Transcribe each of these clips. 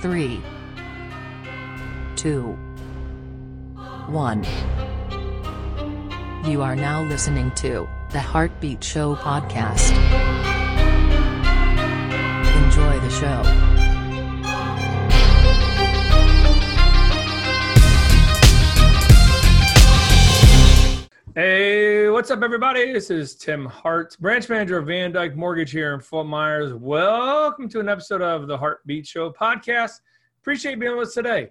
Three, two, one. You are now listening to the Heartbeat Show podcast. Enjoy the show. Hey, what's up, everybody? This is Tim Hart, branch manager of Van Dyke Mortgage here in Fort Myers. Welcome to an episode of the Heartbeat Show podcast. Appreciate being with us today.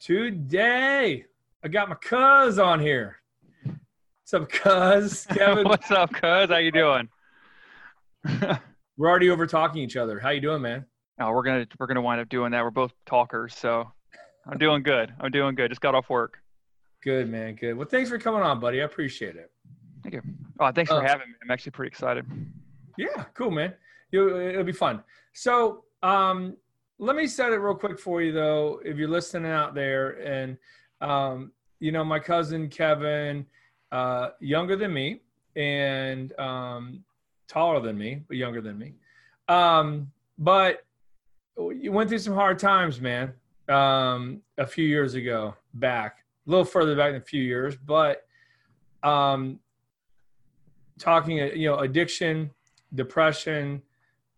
Today, I got my cuz on here. What's up, cuz? Kevin, What's up, cuz? How you doing? we're already over talking each other. How you doing, man? oh, we're gonna we're gonna wind up doing that. We're both talkers, so I'm doing good. I'm doing good. Just got off work. Good, man. Good. Well, thanks for coming on, buddy. I appreciate it. Thank you. Oh, thanks for Uh, having me. I'm actually pretty excited. Yeah, cool, man. You, it'll be fun. So, um, let me set it real quick for you, though, if you're listening out there. And, um, you know, my cousin Kevin, uh, younger than me and um, taller than me, but younger than me. Um, but you went through some hard times, man, um, a few years ago back, a little further back in a few years, but um, talking, you know, addiction, depression,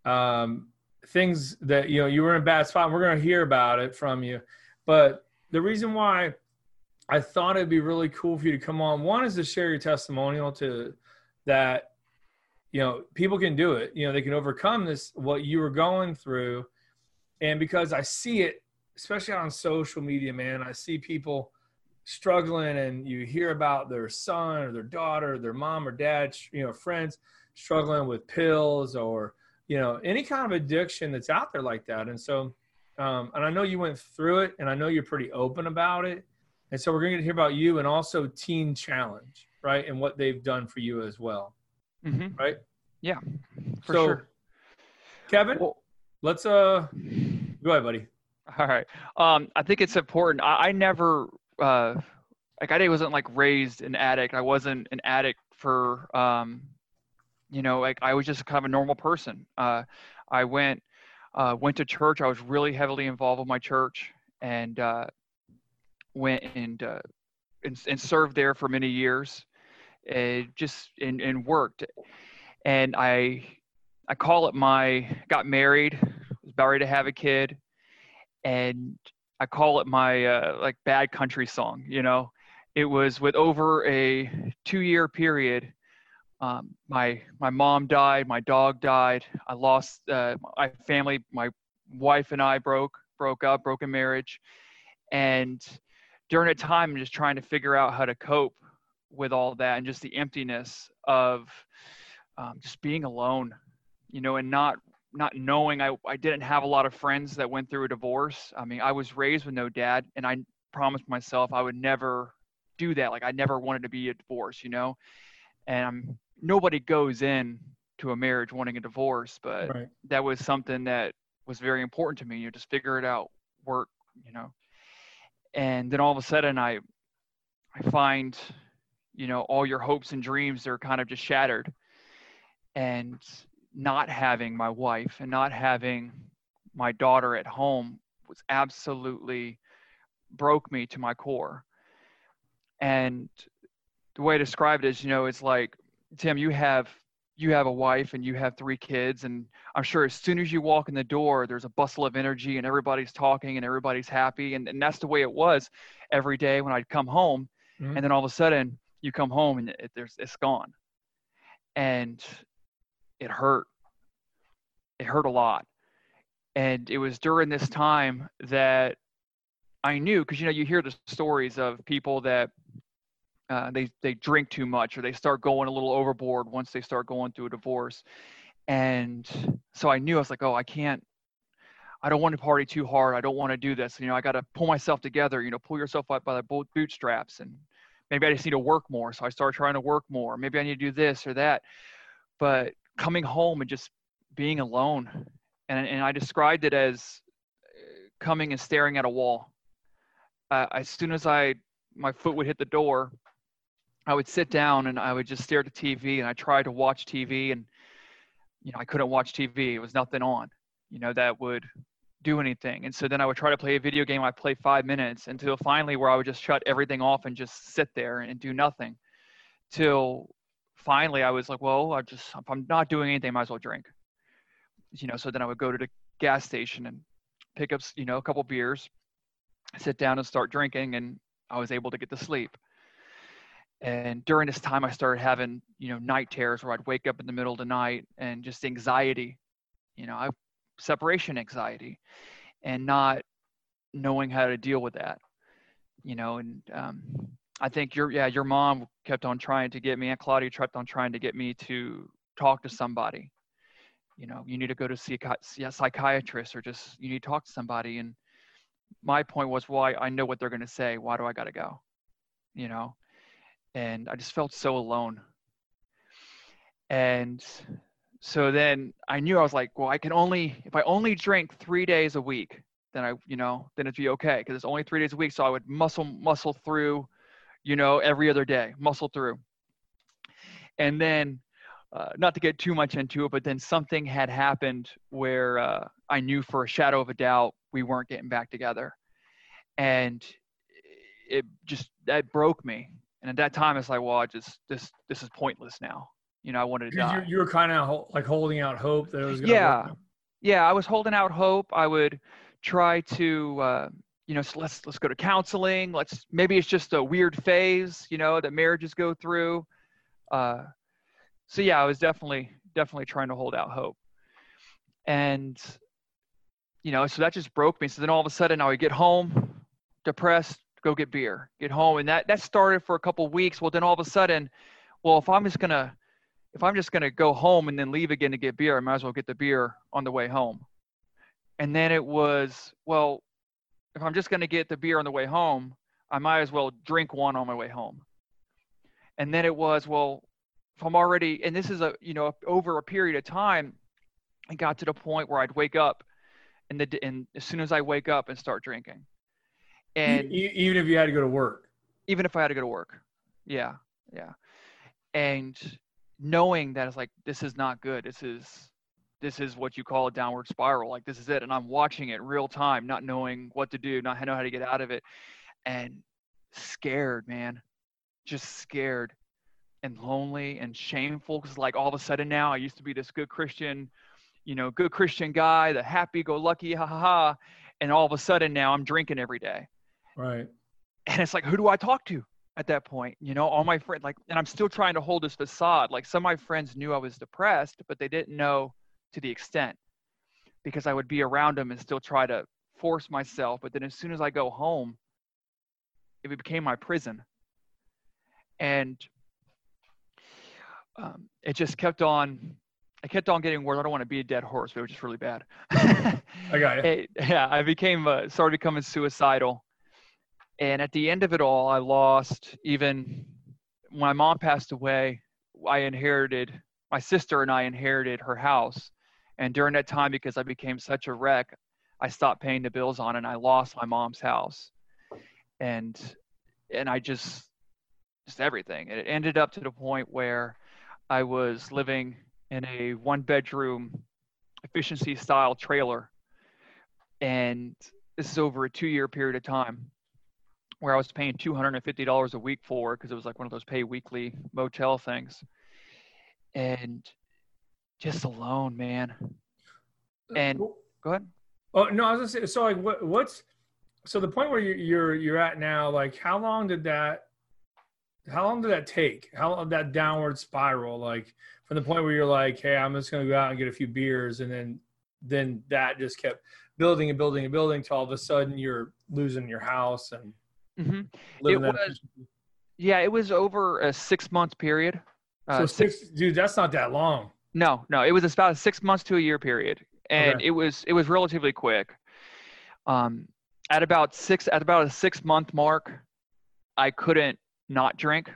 um, things that you know you were in a bad spot. and We're going to hear about it from you, but the reason why I thought it'd be really cool for you to come on one is to share your testimonial to that. You know, people can do it. You know, they can overcome this what you were going through, and because I see it, especially on social media, man, I see people struggling and you hear about their son or their daughter, their mom or dad, you know, friends struggling with pills or, you know, any kind of addiction that's out there like that. And so, um, and I know you went through it and I know you're pretty open about it. And so we're going to hear about you and also Teen Challenge, right? And what they've done for you as well, hmm right? Yeah, for so, sure. Kevin, Well, let's, uh, go ahead, buddy. all right. Um, I think it's important. I, I never uh, like I wasn't like raised an addict. I wasn't an addict for um, you know, like I was just kind of a normal person. Uh, I went uh, went to church. I was really heavily involved with my church and uh, went and, uh, and and served there for many years. And just and, and worked. And I I call it my got married, was about ready to have a kid, and I call it my uh, like bad country song. You know, it was with over a two year period. Um, my my mom died, my dog died. I lost uh, my family. My wife and I broke broke up, broken marriage, and during a time, I'm just trying to figure out how to cope with all that and just the emptiness of um, just being alone, you know, and not not knowing I, I didn't have a lot of friends that went through a divorce. I mean, I was raised with no dad, and I promised myself I would never do that. Like I never wanted to be a divorce, you know. And I'm, nobody goes in to a marriage wanting a divorce, but Right. that was something that was very important to me. You know, just figure it out, work, you know. And then all of a sudden, I I find, you know, all your hopes and dreams are kind of just shattered, and not having my wife and not having my daughter at home was absolutely broke me to my core. And the way I describe it is, you know, it's like, Tim, you have you have a wife and you have three kids, and I'm sure as soon as you walk in the door, there's a bustle of energy and everybody's talking and everybody's happy. And, and that's the way it was every day when I'd come home. Mhm. And then all of a sudden you come home and it, there's, it's gone. And it hurt. It hurt a lot. And it was during this time that I knew, because, you know, you hear the stories of people that uh, they they drink too much or they start going a little overboard once they start going through a divorce. And so i knew i was like oh i can't i don't want to party too hard. I don't want to do this. You know i got to pull myself together you know pull yourself up by the bootstraps and maybe i just need to work more. So i started trying to work more. Maybe i need to do this or that. But coming home and just being alone and, and i described it as uh, coming and staring at a wall uh, as soon as i my foot would hit the door I would sit down and I would just stare at the TV and I tried to watch TV and you know I couldn't watch TV. It was nothing on. You know that would do anything. And so then I would try to play a video game. I'd play five minutes until finally where I would just shut everything off and just sit there and do nothing. Till finally I was like, well, I just if I'm not doing anything, I might as well drink. You know, so then I would go to the gas station and pick up, you know, a couple beers, sit down and start drinking, and I was able to get to sleep. And during this time, I started having, you know, night terrors where I'd wake up in the middle of the night and just anxiety, you know, I separation anxiety, and not knowing how to deal with that, you know. And um, I think your yeah, your mom kept on trying to get me, and Claudia kept on trying to get me to talk to somebody. You know, you need to go to see a psychiatrist or just you need to talk to somebody. And my point was, why well, I, I know what they're going to say. Why do I got to go? You know, and I just felt so alone. And so then I knew I was like, well, I can only if I only drink three days a week, then I, you know, then it'd be okay because it's only three days a week. So I would muscle muscle through, you know, every other day, muscle through. And then, uh, not to get too much into it, but then something had happened where uh, I knew for a shadow of a doubt we weren't getting back together, and it just that broke me. And at that time, it's like, well, I just this this is pointless now. You know, I wanted to die. You, you were kind of like holding out hope that it was. yeah, work. yeah, I was holding out hope. I would try to, uh, you know, so let's let's go to counseling. Let's maybe it's just a weird phase, you know, that marriages go through. Uh, so yeah, I was definitely definitely trying to hold out hope, and you know, so that just broke me. So then all of a sudden, I would get home, depressed, go get beer, get home, and that that started for a couple weeks. Well, then all of a sudden, well, if I'm just gonna if I'm just gonna go home and then leave again to get beer, I might as well get the beer on the way home. And then it was, well, if I'm just gonna get the beer on the way home, I might as well drink one on my way home. And then it was, well, if I'm already, and this is a, you know, over a period of time, I got to the point where I'd wake up, and the, and as soon as I wake up and start drinking, and even if you had to go to work. Even if i had to go to work. Yeah yeah. And knowing that it's like this is not good. This is this is what you call a downward spiral like this is it and i'm watching it real time not knowing what to do not know how to get out of it and scared man just scared and lonely and shameful because like all of a sudden now i used to be this good christian you know good christian guy the happy go lucky ha ha ha and all of a sudden now i'm drinking every day Right. And it's like, who do I talk to at that point? You know, all my friends, like, and I'm still trying to hold this facade. Like, some of my friends knew I was depressed, but they didn't know to the extent because I would be around them and still try to force myself. But then as soon as I go home, it became my prison. And um, it just kept on I kept on getting worse. I don't want to be a dead horse, but it was just really bad. I got it. Yeah, I became uh, started becoming suicidal, and at the end of it all, I lost even when my mom passed away. I inherited my sister and I inherited her house, and during that time, because I became such a wreck, I stopped paying the bills on, and I lost my mom's house, and and I just just everything. And it ended up to the point where I was living in a one bedroom efficiency style trailer, and this is over a two year period of time where I was paying $250 a week for because it was like one of those pay weekly motel things. And just alone, man. And go ahead. Oh no, I was gonna say. So like, what, what's so the point where you're, you're you're at now? Like, how long did that? How long did that take? How long that downward spiral? Like from the point where you're like, hey, I'm just gonna go out and get a few beers, and then then that just kept building and building and building till all of a sudden you're losing your house and Mm-hmm. It was, yeah, it was over a six month period. Uh, so six, six, dude, that's not that long. No, no, it was about a six months to a year period, and okay. it was it was relatively quick. Um, at about six at about a six month mark, I couldn't not drink.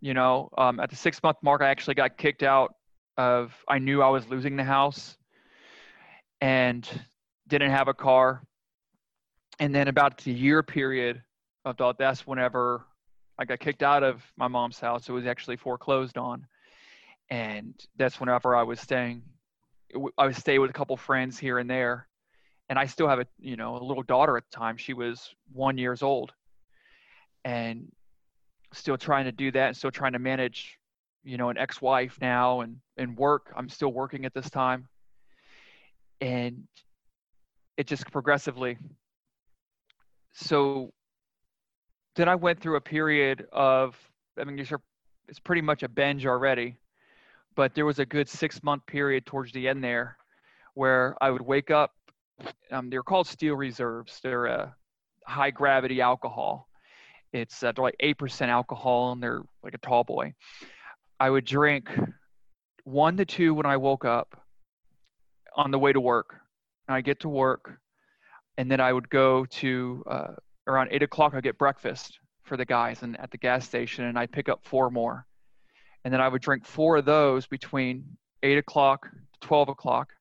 You know, um, at the six month mark, I actually got kicked out of. I knew I was losing the house, and didn't have a car. And then about the year period, I thought that's whenever I got kicked out of my mom's house. It was actually foreclosed on, and that's whenever I was staying. I would stay with a couple friends here and there, and I still have a you know a little daughter at the time. She was one years old, and still trying to do that, and still trying to manage, you know, an ex-wife now and and work. I'm still working at this time, and it just progressively. So then I went through a period of I mean, it's pretty much a binge already, but there was a good six month period towards the end there where I would wake up. Um, they're called steel reserves. They're a high gravity alcohol. It's uh, like eight percent alcohol, and they're like a tall boy. I would drink one to two when I woke up on the way to work. I get to work, and then I would go to uh, around eight o'clock. I get breakfast for the guys and at the gas station, and I'd pick up four more, and then I would drink four of those between eight o'clock to twelve o'clock.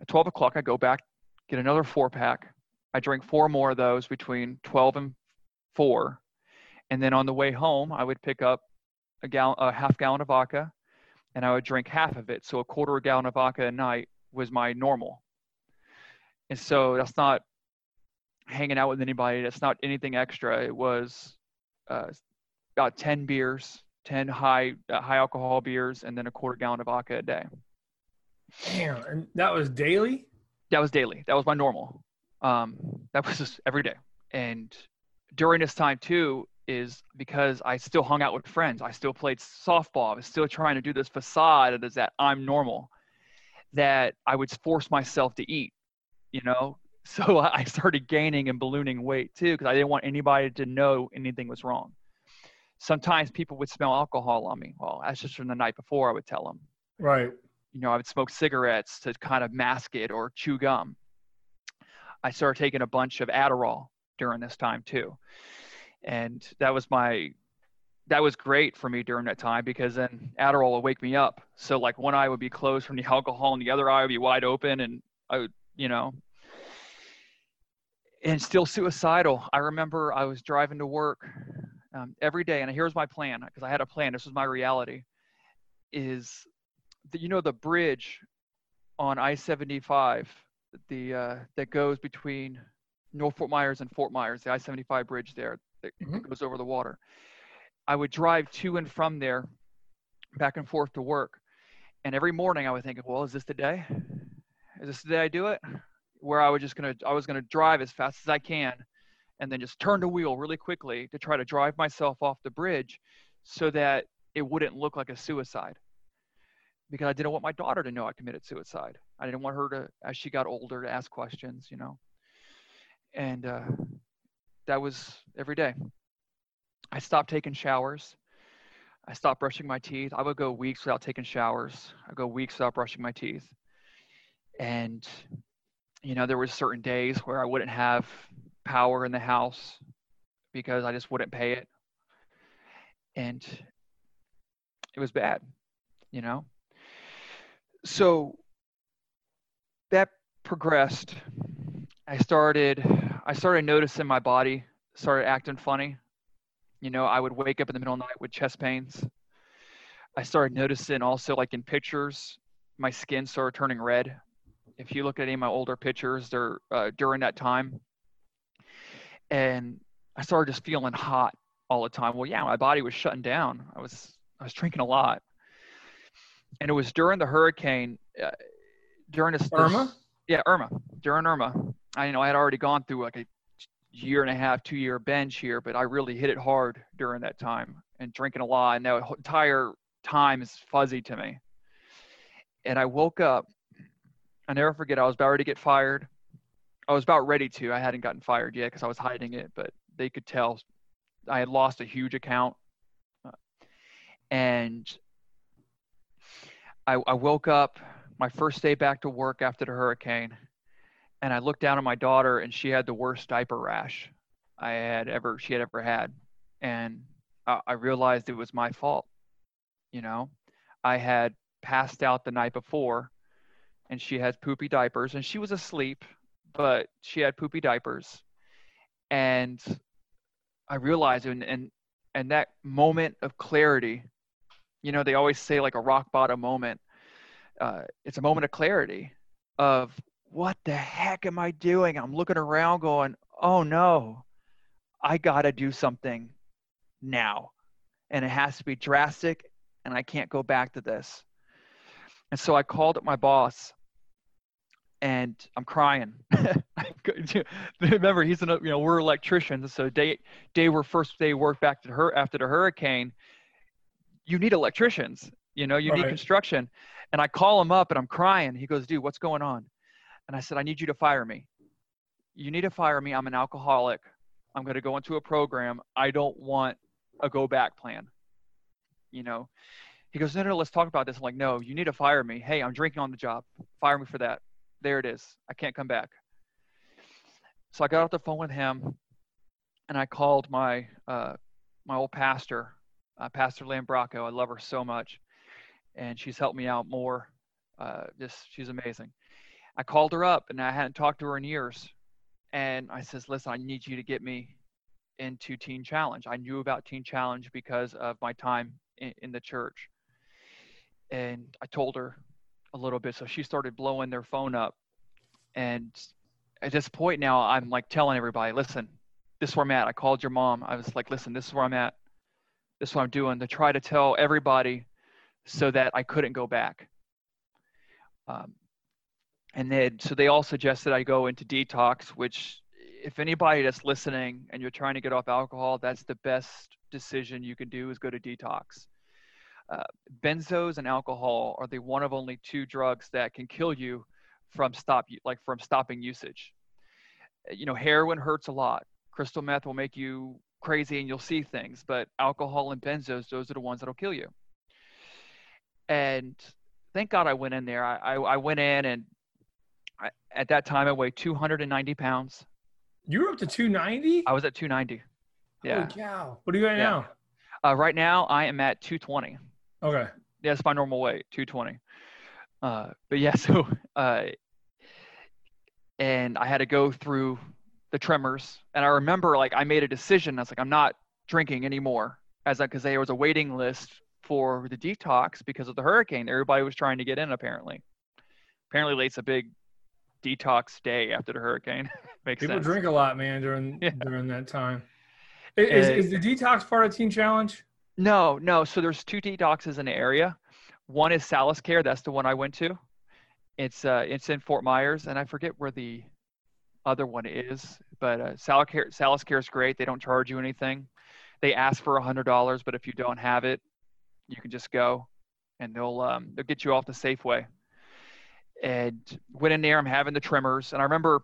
At twelve o'clock, I go back, get another four pack. I drink four more of those between twelve and four, and then on the way home, I would pick up a gallon, a half gallon of vodka, and I would drink half of it. So a quarter of a gallon of vodka a night was my normal. And so that's not hanging out with anybody. That's not anything extra. It was uh, about 10 beers, 10 high uh, high alcohol beers, and then a quarter gallon of vodka a day. Damn, and that was daily. That was daily. That was my normal. Um, that was just every day. And during this time too, is because I still hung out with friends. I still played softball. I was still trying to do this facade as that I'm normal. That I would force myself to eat, you know, so I started gaining and ballooning weight too because I didn't want anybody to know anything was wrong. Sometimes people would smell alcohol on me. Well, that's just from the night before. I would tell them. Right. You know, I would smoke cigarettes to kind of mask it or chew gum. I started taking a bunch of Adderall during this time too, and that was my that was great for me during that time because then Adderall would wake me up. So like one eye would be closed from the alcohol and the other eye would be wide open and I would, you know, and still suicidal. I remember I was driving to work um, every day, and here's my plan because I had a plan. This was my reality. Is that you know the bridge on I-75, the uh, that goes between North Fort Myers and Fort Myers, the I-75 bridge there that mm-hmm. goes over the water. I would drive to and from there, back and forth to work, and every morning I would think, well, is this the day? Is this the day I do it? where I was just gonna I was gonna drive as fast as I can, and then just turn the wheel really quickly to try to drive myself off the bridge, so that it wouldn't look like a suicide. Because I didn't want my daughter to know I committed suicide. I didn't want her to, as she got older, to ask questions, you know. And uh, that was every day. I stopped taking showers. I stopped brushing my teeth. I would go weeks without taking showers. I go weeks without brushing my teeth. And you know, there was certain days where I wouldn't have power in the house because I just wouldn't pay it. And it was bad, you know. So that progressed. I started I started noticing my body started acting funny. You know, I would wake up in the middle of the night with chest pains. I started noticing also like in pictures, my skin started turning red if you look at any of my older pictures, they're uh, during that time, and I started just feeling hot all the time. Well, yeah, my body was shutting down. I was I was drinking a lot, and it was during the hurricane, uh, during this Irma. This, yeah, Irma. During Irma, I you know I had already gone through like a year and a half, two year bench here, but I really hit it hard during that time and drinking a lot. And that entire time is fuzzy to me. And I woke up I never forget. I was about ready to get fired. I was about ready to. I hadn't gotten fired yet because I was hiding it, but they could tell I had lost a huge account. Uh, and I, I woke up my first day back to work after the hurricane, and I looked down at my daughter, and she had the worst diaper rash I had ever she had ever had, and I, I realized it was my fault. You know, I had passed out the night before and she had poopy diapers and she was asleep but she had poopy diapers and i realized and and and that moment of clarity you know they always say like a rock bottom moment uh, it's a moment of clarity of what the heck am I doing? I'm looking around going, oh no, I got to do something now. And it has to be drastic, and I can't go back to this. And so I called up my boss, and I'm crying. Remember, he's an, you know, we're electricians. So day, day we're first day work back to her after the hurricane, you need electricians, you know, you right. need construction. And I call him up and I'm crying. He goes, dude, what's going on? And I said, I need you to fire me. You need to fire me. I'm an alcoholic. I'm going to go into a program. I don't want a go back plan. You know, he goes, no, no, let's talk about this. I'm like, no, you need to fire me. Hey, I'm drinking on the job. Fire me for that. There it is. I can't come back. So I got off the phone with him and I called my, uh, my old pastor, uh, Pastor Lambraco. I love her so much. And she's helped me out more. Uh, just, she's amazing. I called her up and I hadn't talked to her in years. And I says, listen, I need you to get me into Teen Challenge. I knew about Teen Challenge because of my time in, in the church. And I told her a little bit. So she started blowing their phone up. And at this point now, I'm like telling everybody, listen, this is where I'm at. I called your mom. I was like, listen, this is where I'm at. This is what I'm doing to try to tell everybody so that I couldn't go back. Um, and then so they all suggested I go into detox, which if anybody that's listening and you're trying to get off alcohol, that's the best decision you can do is go to detox. Uh, benzos and alcohol are the one of only two drugs that can kill you from stop like from stopping usage. You know, heroin hurts a lot. Crystal meth will make you crazy and you'll see things, but alcohol and benzos, those are the ones that'll kill you. And thank God I went in there. I, I, I went in and I, at that time I weighed 290 pounds. You were up to 290? I was at 290. Yeah. Holy cow. What are you at yeah. now? Uh, right now I am at 220. Okay. Yeah, that's my normal weight, 220. Uh, but yeah, so uh, and I had to go through the tremors, and I remember like I made a decision. I was like, I'm not drinking anymore, as because there was a waiting list for the detox because of the hurricane. Everybody was trying to get in apparently. Apparently, it's a big detox day after the hurricane. Makes People sense. drink a lot, man, during yeah. during that time. Is, is the detox part of Teen Challenge? No, no. So there's two detoxes in the area. One is SalusCare. That's the one I went to. It's uh, it's in Fort Myers, and I forget where the other one is. But uh, SalusCare, SalusCare is great. They don't charge you anything. They ask for a hundred dollars, but if you don't have it, you can just go, and they'll um, they'll get you off the safe way. And went in there. I'm having the tremors, and I remember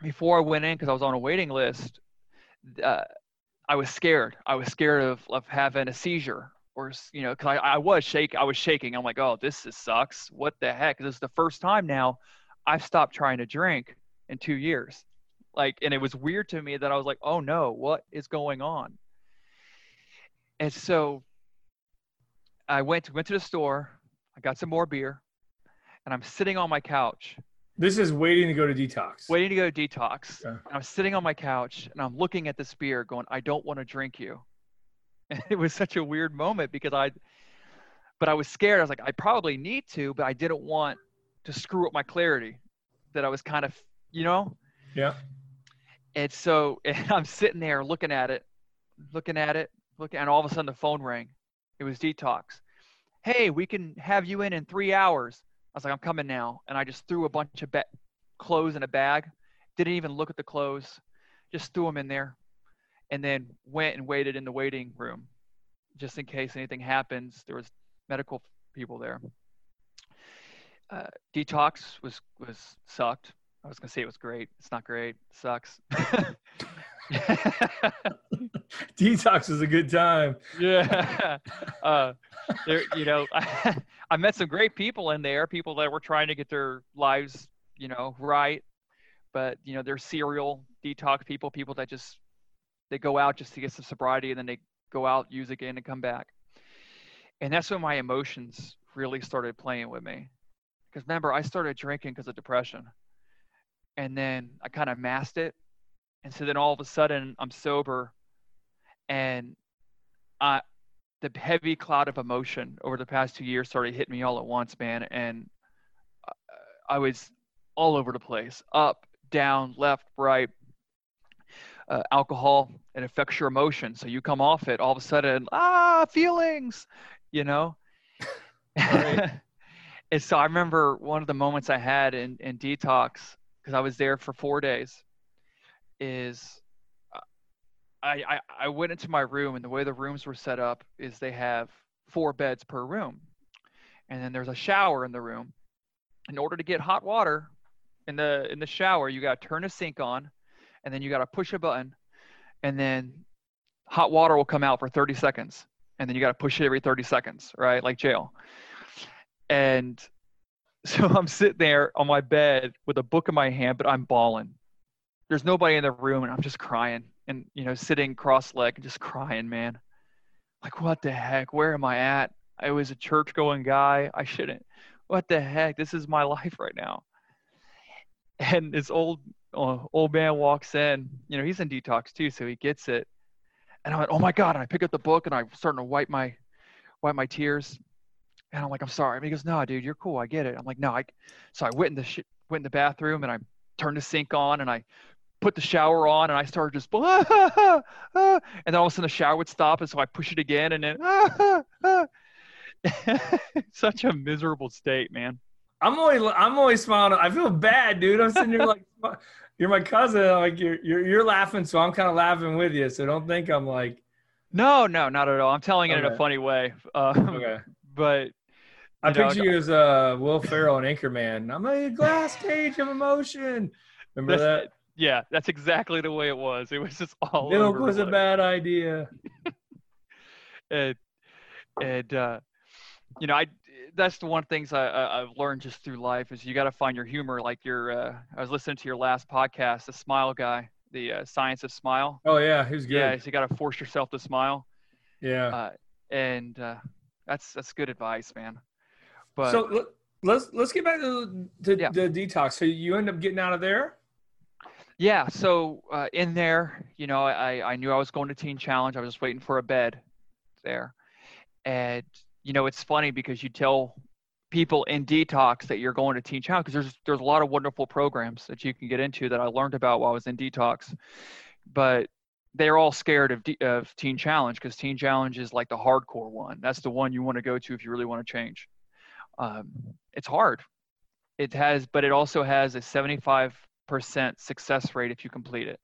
before I went in because I was on a waiting list. Uh, I was scared. I was scared of, of having a seizure or, you know, cause I, I was shake. I was shaking. I'm like, oh, this is, sucks. What the heck? This is the first time now I've stopped trying to drink in two years. Like, and it was weird to me that I was like, oh no, what is going on? And so I went, went to the store. I got some more beer and I'm sitting on my couch this is waiting to go to detox. Waiting to go to detox. Okay. I'm sitting on my couch and I'm looking at this beer going, I don't want to drink you. And it was such a weird moment because I, but I was scared. I was like, I probably need to, but I didn't want to screw up my clarity that I was kind of, you know? Yeah. And so and I'm sitting there looking at it, looking at it, looking, and all of a sudden the phone rang. It was detox. Hey, we can have you in in three hours was like, I'm coming now. And I just threw a bunch of ba- clothes in a bag. Didn't even look at the clothes. Just threw them in there. And then went and waited in the waiting room just in case anything happens. There was medical people there. Uh, detox was was sucked. I was gonna say it was great. It's not great. It sucks. Detox is a good time. Yeah. Uh, there, you know, I, I met some great people in there, people that were trying to get their lives, you know, right. But, you know, they're serial detox people, people that just, they go out just to get some sobriety and then they go out, use again and come back. And that's when my emotions really started playing with me. Because remember, I started drinking because of depression. And then I kind of masked it. And so then all of a sudden I'm sober and I, the heavy cloud of emotion over the past two years started hitting me all at once, man. And I was all over the place, up, down, left, right. Uh, alcohol it affects your emotion, so you come off it all of a sudden. Ah, feelings, you know. And so I remember one of the moments I had in, in detox because I was there for four days. Is uh, I, I I went into my room and the way the rooms were set up is they have four beds per room, and then there's a shower in the room. In order to get hot water in the in the shower, you got to turn a sink on, and then you got to push a button, and then hot water will come out for 30 seconds, and then you got to push it every 30 seconds, right? Like jail. And so I'm sitting there on my bed with a book in my hand, but I'm bawling. There's nobody in the room, and I'm just crying, and you know, sitting cross-legged and just crying, man. Like, what the heck? Where am I at? I was a church-going guy. I shouldn't. What the heck? This is my life right now. And this old uh, old man walks in. You know, he's in detox too, so he gets it. And I went, "Oh my god!" And I pick up the book and I'm starting to wipe my wipe my tears. And I'm like, "I'm sorry." And he goes, "No, dude, you're cool. I get it." I'm like, "No, I." So I went in the sh- went in the bathroom and I turned the sink on and I put the shower on and I started just ah, ah, ah, and then all of a sudden the shower would stop and so I push it again and then such a miserable state, man. I'm only I'm only smiling. I feel bad, dude. I'm sitting here like you're my cousin. Like you're you're you're laughing, so I'm kind of laughing with you. So don't think I'm like No, no, not at all. I'm telling it in a funny way. Uh, okay. But I know, picture you as uh, Will Ferrell and Anchorman. I'm a glass cage of emotion. Remember That's- that? yeah, that's exactly the way it was. It was just all Milk over was a bad idea. and and uh, you know, I that's the one things I, I've learned just through life is you got to find your humor. Like your, uh, I was listening to your last podcast, the Smile Guy, the uh, Science of Smile. Oh yeah, he was good. Yeah, so you got to force yourself to smile, Yeah. uh, and uh, that's that's good advice, man. But so let- let's let's get back to, to Yeah. the detox. So you end up getting out of there. Yeah, so uh, in there, you know, I, I knew I was going to Teen Challenge. I was just waiting for a bed there. And, you know, it's funny because you tell people in detox that you're going to Teen Challenge because there's, there's a lot of wonderful programs that you can get into that I learned about while I was in detox. But they're all scared of, D- of Teen Challenge because Teen Challenge is like the hardcore one. That's the one you want to go to if you really want to change. Um, it's hard. It has, but it also has a 75 percent success rate if you complete it,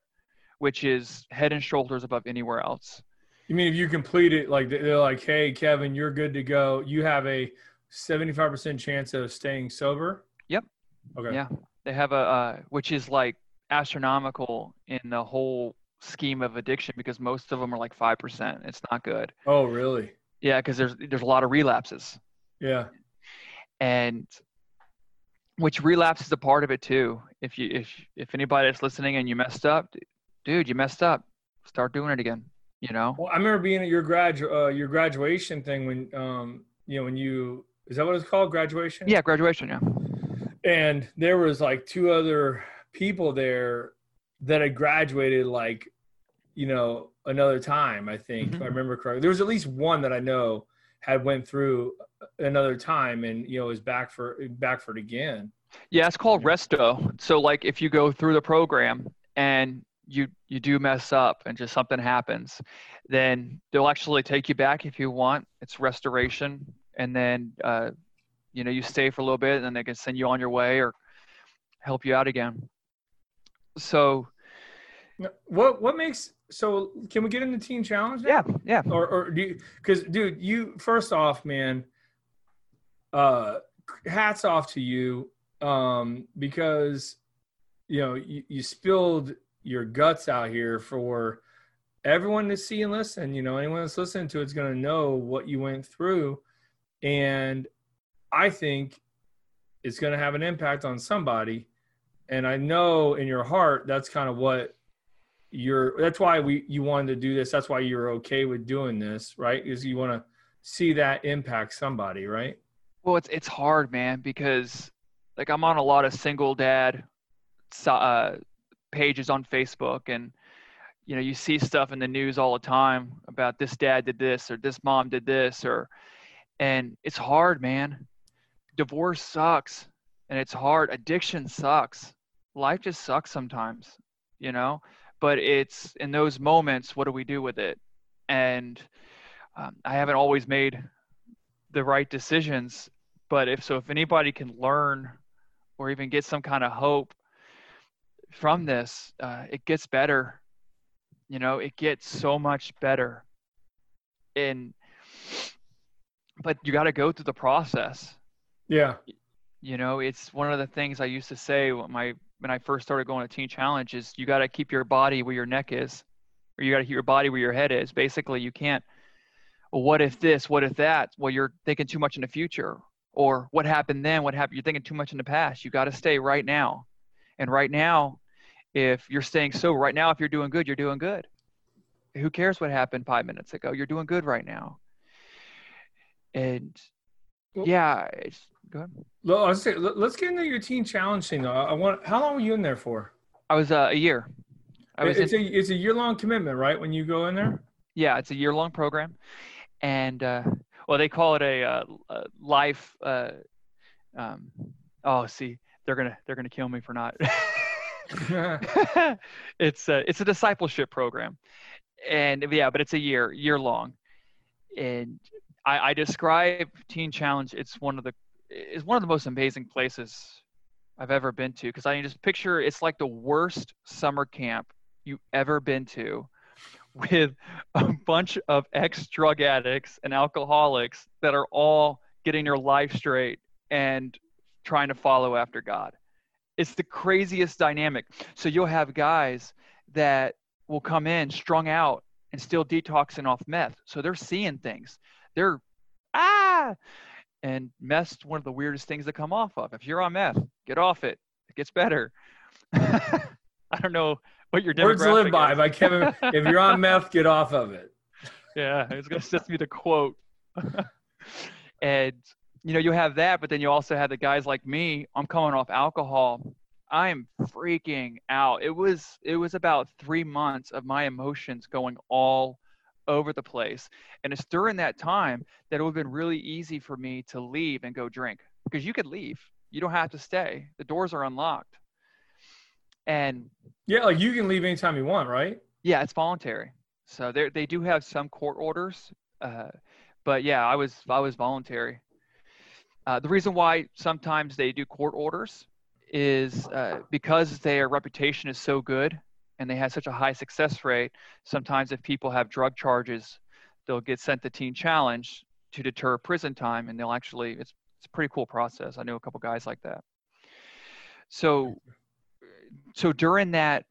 which is head and shoulders above anywhere else. You mean if you complete it, like they're like, "Hey, Kevin, you're good to go. You have a 75% chance of staying sober." Yep. Okay. Yeah, they have a uh, which is like astronomical in the whole scheme of addiction because most of them are like five percent. It's not good. Oh, really? Yeah, because there's there's a lot of relapses, Yeah. And which relapse is a part of it too. If you if if anybody that's listening and you messed up, dude, you messed up. Start doing it again. You know. Well, I remember being at your grad uh, your graduation thing when um you know when you is that what it's called graduation? Yeah, graduation. Yeah. And there was like two other people there that had graduated like you know another time. I think if I Mhm. remember correctly. There was at least one that I know had went through another time and you know is back for back for it again. Yeah, it's called resto. So like if you go through the program and you you do mess up and just something happens, then they'll actually take you back if you want. It's restoration, and then uh, you know you stay for a little bit, and then they can send you on your way or help you out again. So What what makes so? Can we get into Teen Challenge? Now? yeah, yeah, Or or do you? Because dude, you first off, man. Uh, hats off to you. Um, because you know you, you spilled your guts out here for everyone to see and listen. You know, anyone that's listening to it's going to know what you went through, and I think it's going to have an impact on somebody. And I know in your heart that's kind of what you're that's why we you wanted to do this that's why you're okay with doing this right is you want to see that impact somebody right Well, it's it's hard, man, because like I'm on a lot of single dad uh, pages on Facebook, and you know you see stuff in the news all the time about this dad did this or this mom did this or, and it's hard, man. Divorce sucks. and it's hard. Addiction sucks. Life just sucks sometimes, you know. But it's in those moments, what do we do with it? And um, I haven't always made the right decisions, but if so, if anybody can learn or even get some kind of hope from this, uh, it gets better. You know, it gets so much better. And but you got to go through the process. Yeah. You know, it's one of the things I used to say when my when I first started going to Teen Challenge is you got to keep your body where your neck is, or you got to keep your body where your head is. Basically, you can't. Well, what if this? What if that? Well, you're thinking too much in the future, or what happened then? What happened? You're thinking too much in the past. You got to stay right now, and right now, if you're staying sober, right now, if you're doing good, you're doing good. Who cares what happened five minutes ago? You're doing good right now. And yeah, it's, go ahead. Well, I was say, let- let's get into your teen challenge thing. Though. I I want. How long were you in there for? I was uh, a year. I was it's in, a it's a year long commitment, right? When you go in there. yeah, it's a year long program, and uh, well, they call it a, uh, a life. Uh, um, oh, see, they're gonna they're gonna kill me for not. it's a it's a discipleship program, and yeah, but it's a year year long, and I, I describe Teen Challenge. It's one of the it's one of the most amazing places I've ever been to because I just picture it's like the worst summer camp you ever been to, with a bunch of ex drug addicts and alcoholics that are all getting their life straight and trying to follow after God it's the craziest dynamic. So you'll have guys that will come in strung out and still detoxing off meth. So they're seeing things. They're ah and meth's one of the weirdest things to come off of. If you're on meth, get off it. It gets better. I don't know what your Words to live by is. by Kevin. if you're on meth, get off of it. yeah, it's gonna set me to quote. and you know, you have that, but then you also have the guys like me. I'm coming off alcohol. I am freaking out. It was it was about three months of my emotions going all over the place. And it's during that time that it would have been really easy for me to leave and go drink. Because you could leave. You don't have to stay. The doors are unlocked. And Yeah, like you can leave anytime you want, right? yeah, it's voluntary. So they they do have some court orders, uh, but yeah, I was I was voluntary. Uh, the reason why sometimes they do court orders is uh, because their reputation is so good and they have such a high success rate. Sometimes if people have drug charges, they'll get sent to Teen Challenge to deter prison time, and they'll actually it's it's a pretty cool process. I know a couple guys like that. So so during that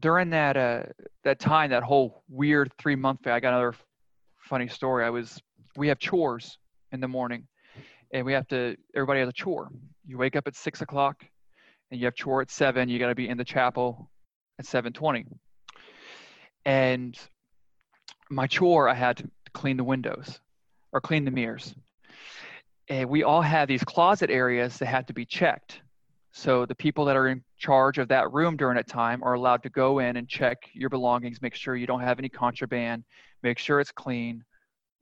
during that uh that time that whole weird three month i got another funny story. I was we have chores in the morning and we have to everybody has a chore. You wake up at six o'clock and you have chore at seven. You got to be in the chapel at 7.20 and my chore i had to clean the windows or clean the mirrors. And we all have these closet areas that have to be checked so the people that are in charge of that room during that time are allowed to go in and check your belongings, make sure you don't have any contraband, make sure it's clean.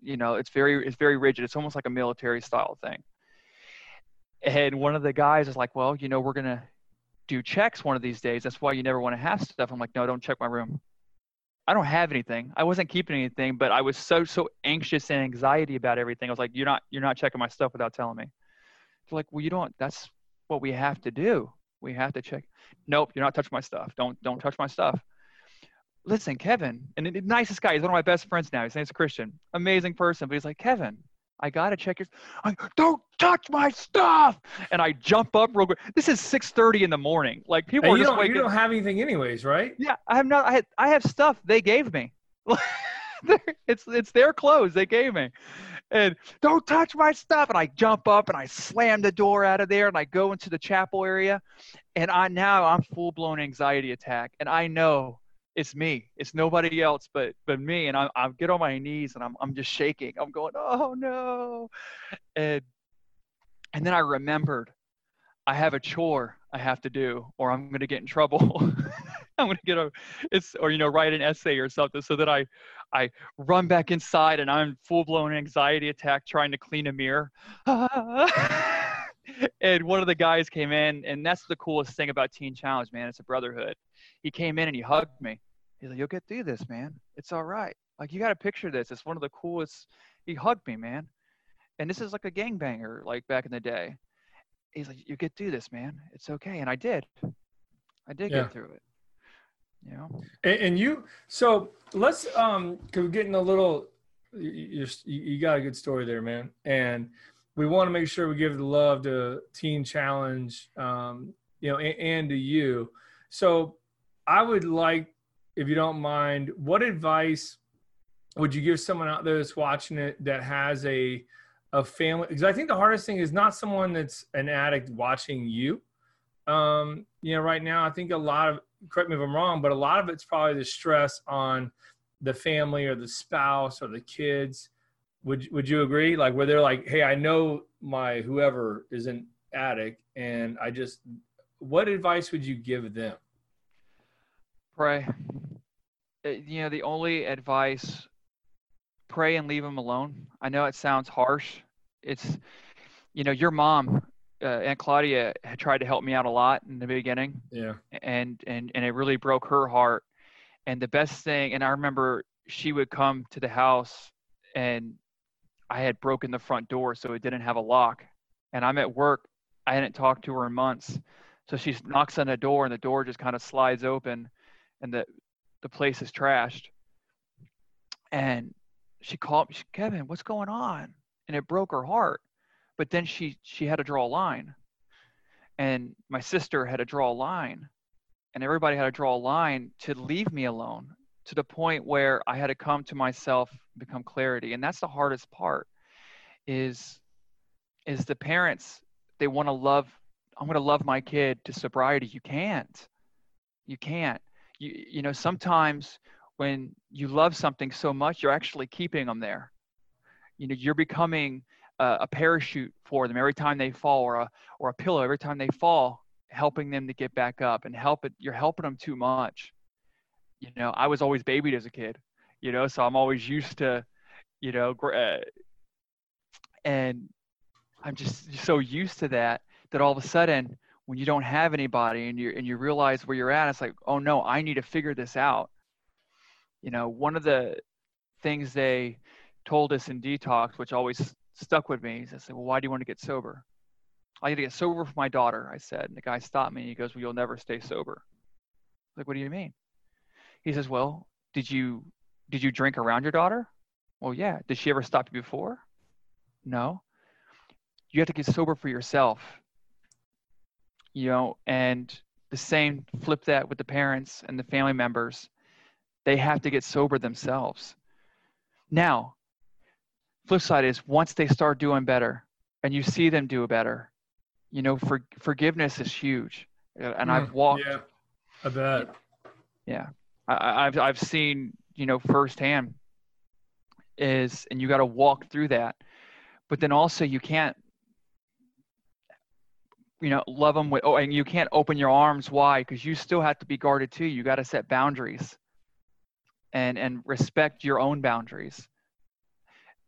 You know, it's very it's very rigid. It's almost like a military style thing. And one of the guys is like, "Well, you know, we're gonna do checks one of these days. That's why you never want to have stuff." I'm like, "No, don't check my room. I don't have anything. I wasn't keeping anything, but I was so so anxious and anxiety about everything. I was like, "You're not you're not checking my stuff without telling me." They're like, "Well, you don't. That's what we have to do. We have to check. Nope, you're not touching my stuff. Don't don't touch my stuff. Listen, Kevin, and the nicest guy. He's one of my best friends now. His name's Christian. Amazing person. But he's like, Kevin, I gotta check your. I don't touch my stuff. And I jump up real quick. This is 6:30 in the morning. Like people And are you just don't you don't have anything anyways, right? Yeah, I have not. I had, I have stuff they gave me. it's it's their clothes they gave me, and don't touch my stuff. And I jump up and I slam the door out of there and I go into the chapel area, and I now I'm full blown anxiety attack, and I know it's me. It's nobody else but but me. And I I get on my knees and I'm I'm just shaking. I'm going oh no, and and then I remembered I have a chore I have to do, or I'm gonna get in trouble. I'm gonna get a, it's or you know write an essay or something, so that I, I run back inside and I'm full blown anxiety attack trying to clean a mirror. and one of the guys came in, and that's the coolest thing about Teen Challenge, man. It's a brotherhood. He came in and he hugged me. He's like, "You'll get through this, man. It's all right. Like you got to picture this. It's one of the coolest." He hugged me, man. And this is like a gangbanger, like back in the day. He's like, "You get through this, man. It's okay." And I did. I did Yeah. get through it. You know. And, and you, so let's, um, cause we're getting a little, you, you, you got a good story there, man. And we want to make sure we give the love to Teen Challenge, um, you know, and, and to you. So I would like, if you don't mind, what advice would you give someone out there that's watching it that has a, a family? Because I think the hardest thing is not someone that's an addict watching you. Um, you know, right now, I think a lot of, correct me if I'm wrong, but a lot of it's probably the stress on the family or the spouse or the kids. Would would you agree? Like where they're like, hey, I know my whoever is an addict, and I just, what advice would you give them? Pray. Uh, You know, the only advice pray and leave them alone. I know it sounds harsh. It's, you know, your mom, uh, Aunt Claudia, had tried to help me out a lot in the beginning, Yeah, and and and it really broke her heart. And the best thing, and I remember she would come to the house, and I had broken the front door, so it didn't have a lock. And I'm at work. I hadn't talked to her in months, so she knocks on the door, and the door just kind of slides open, and the the place is trashed. And she called me, she, Kevin, what's going on? And it broke her heart. But then she she had to draw a line. And my sister had to draw a line. And everybody had to draw a line to leave me alone to the point where I had to come to myself, become clarity. And that's the hardest part is is the parents, they want to love I'm going to love my kid to sobriety. You can't. You can't. You you know, sometimes when you love something so much, you're actually keeping them there. You know, you're becoming a, a parachute for them every time they fall, or a or a pillow every time they fall, helping them to get back up and help it. You're helping them too much. You know, I was always babied as a kid. You know, so I'm always used to, you know, uh, and I'm just so used to that that all of a sudden when you don't have anybody and you and you realize where you're at, it's like, oh no, I need to figure this out. You know, one of the things they told us in detox, which always stuck with me, I said, well, why do you want to get sober? I need to get sober for my daughter, I said. And the guy stopped me and he goes, well, you'll never stay sober. I was like, what do you mean? He says, well, did you did you drink around your daughter? Well, yeah. Did she ever stop you before? No. You have to get sober for yourself you know and the same flip that with the parents and the family members they have to get sober themselves now flip side is once they start doing better and you see them do better you know for, forgiveness is huge. And i've Mm, walked Yeah, I bet. yeah. I, I- i've i've seen you know firsthand is and you got to walk through that but then also you can't you know love them with oh and you can't open your arms wide because you still have to be guarded too. You got to set boundaries and and respect your own boundaries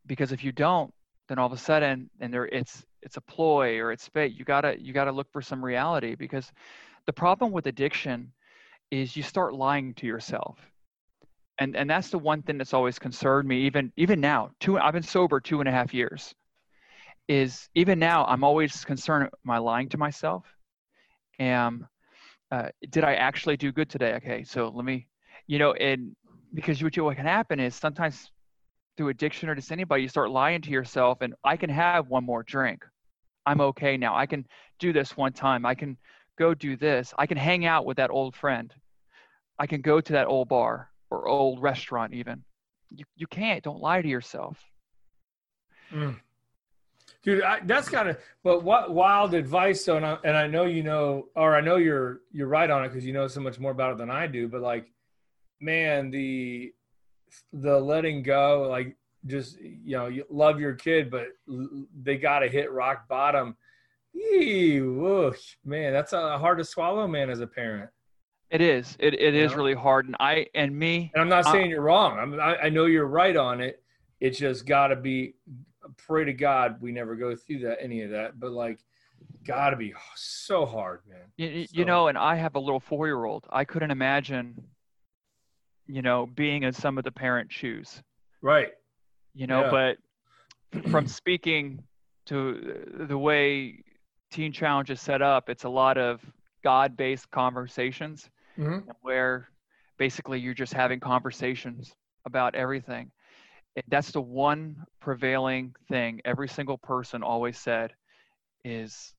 because if you don't then all of a sudden and there it's it's a ploy or it's fake you gotta you gotta look for some reality because the problem with addiction is you start lying to yourself. And and that's the one thing that's always concerned me even even now two i've been sober two and a half years is even now i'm always concerned am i lying to myself? Am uh, did i actually do good today? Okay so let me you know and because what, what can happen is sometimes through addiction or just anybody you start lying to yourself and i can have one more drink. I'm okay now. I can do this one time. I can go do this. I can hang out with that old friend. I can go to that old bar or old restaurant even. You, you can't. Don't lie to yourself. Mm. Dude, I, that's kind of but what wild advice though, and I, and I know you know, or I know you're you're right on it because you know so much more about it than I do. But like, man, the the letting go, like just you know, you love your kid, but they got to hit rock bottom. Eee, whoosh, man, that's uh, hard to swallow, man, as a parent. it is it, it is Yeah. really hard and i and me And I'm not saying you're wrong. I'm, I, I know you're right on it. It's just got to be. Pray to God we never go through that any of that. But like, gotta be so hard, man. You, you- So- you know, and I have a little four year old. I couldn't imagine, you know, being in some of the parent shoes, Right. you know, Yeah. but from speaking to the way Teen Challenge is set up, it's a lot of God based conversations hmm where basically you're just having conversations about everything. That's the one prevailing thing every single person always said is,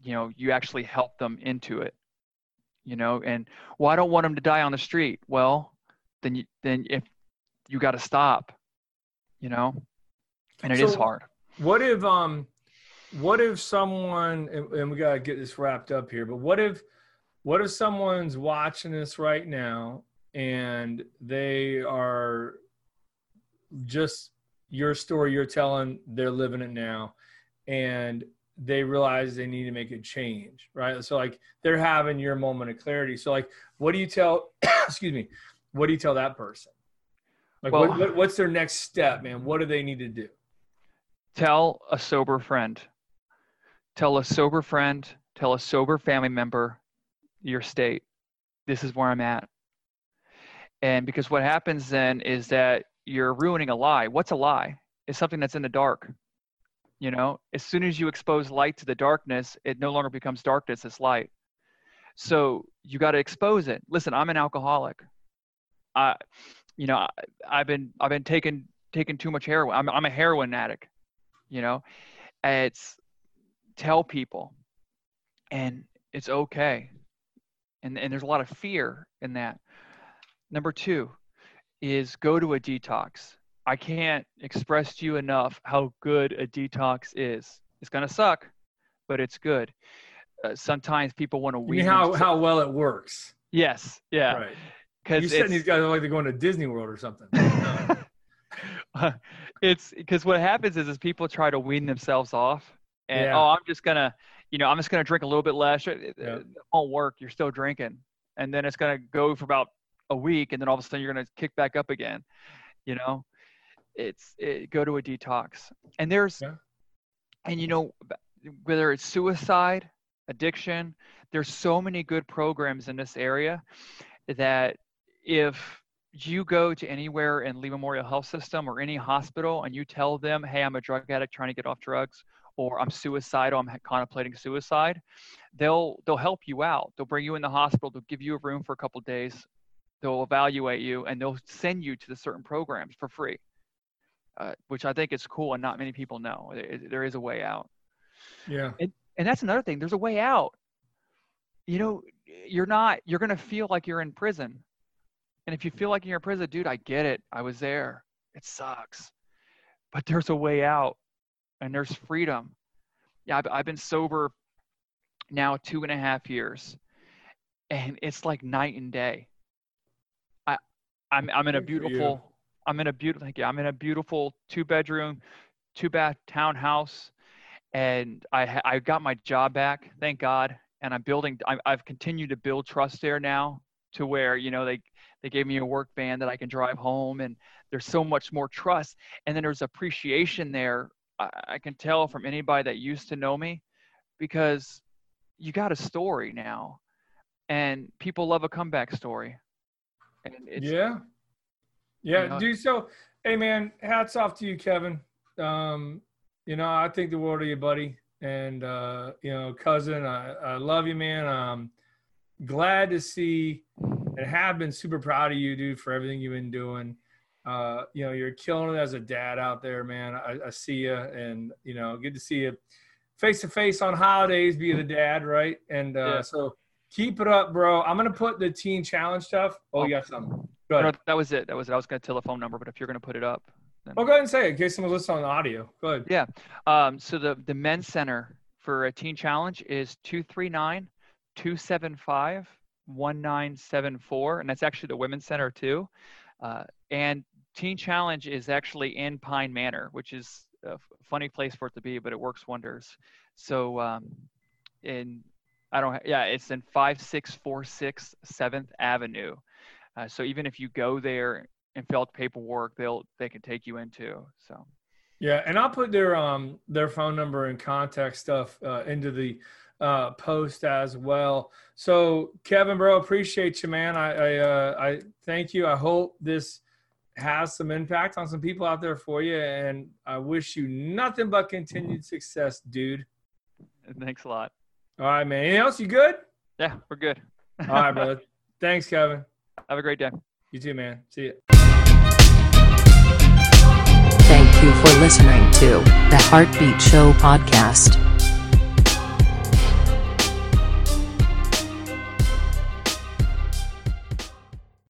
you know, you actually help them into it, you know, and well, I don't want them to die on the street. Well, then you, then if you got to stop, you know, and it is So- hard. What if um, what if someone and, and we gotta get this wrapped up here, but what if what if someone's watching this right now and they are just your story you're telling, they're living it now, and they realize they need to make a change, right? So like they're having your moment of clarity. So like, what do you tell? excuse me. What do you tell that person? Like, Well- what, what, what's their next step, man? What do they need to do? tell a sober friend. Tell a sober friend tell a sober family member your state. This is where i'm at. And because what happens then is that you're ruining a lie. What's a lie? It's something that's in the dark you know? As soon as you expose light to the darkness it no longer becomes darkness it's light. So you got to expose it. Listen i'm an alcoholic i you know I, i've been i've been taking taking too much heroin. I'm, I'm a heroin addict you know? It's tell people and it's okay. And and there's a lot of fear in that. Number two is go to a detox. I can't express to you enough how good a detox is. It's going to suck but it's good. Uh, sometimes people want to You mean how, how well it works. yes yeah. Right. You because said these guys are like they're going to Disney World or something. it's because what happens is is people try to wean themselves off and Yeah. oh i'm just gonna you know i'm just gonna drink a little bit less it, it- Yeah. it won't work you're still drinking and then it's gonna go for about a week and then all of a sudden you're gonna kick back up again you know it's it, go to a detox and there's Yeah. and you know whether it's suicide addiction there's so many good programs in this area that if you go to anywhere in Lee Memorial Health System or any hospital and you tell them, hey, I'm a drug addict trying to get off drugs, or I'm suicidal, I'm contemplating suicide, they'll they'll help you out. They'll bring you in the hospital, they'll give you a room for a couple days, they'll evaluate you, and they'll send you to the certain programs for free, uh, which I think is cool and not many people know. There- there is a way out yeah. and that's another thing there's a way out you know you're not you're going to feel like you're in prison and if you feel like you're in prison dude i get it i was there it sucks but there's a way out and there's freedom yeah i've, I've been sober now two and a half years and it's like night and day i i'm, I'm in a Good for you. beautiful i'm in a beautiful thank you. i'm in a beautiful two bedroom two bath townhouse and I I got my job back, thank God. And I'm building. I've continued to build trust there now, to where you know they they gave me a work van that I can drive home, and there's so much more trust. And then there's appreciation there. I, I can tell from anybody that used to know me, because you got a story now, and people love a comeback story. And it's, yeah. Yeah, you know- dude. So, hey, man, hats off to you, Kevin. Um, you know, I think the world of you, buddy. And, uh, you know, cousin, I, I love you, man. Um, glad to see and have been super proud of you, dude, for everything you've been doing. Uh, you know, you're killing it as a dad out there, man. I, I see you, and you know, good to see you face to face on holidays, be a dad, right? And uh, Yeah. so keep it up, bro. I'm gonna put the teen challenge stuff. Oh, you got something? Go No, that was it. That was it. I was going to tell the phone number, but if you're going to put it up, then Oh, go ahead and say it in case someone's listening on the audio. Go ahead. Yeah. Um, so the, the men's center for a teen challenge is 239 275 1974. And that's actually the women's center too. Uh, and teen challenge is actually in Pine Manor, which is a f- funny place for it to be, but it works wonders. So, um, in, I don't, yeah, it's in 5646 7th Avenue. Uh, so even if you go there and fill out paperwork, they'll, they can take you into. So. Yeah, and I'll put their um their phone number and contact stuff uh, into the uh, post as well. So Kevin, bro, appreciate you, man. I I, uh, I thank you. I hope this has some impact on some people out there for you, and I wish you nothing but continued success, dude. Thanks a lot. All right, man. Anything else? You good? Yeah, we're good. All right, brother. Thanks, Kevin. Have a great day. You too, man. See you. Thank you for listening to the Heartbeat Show podcast.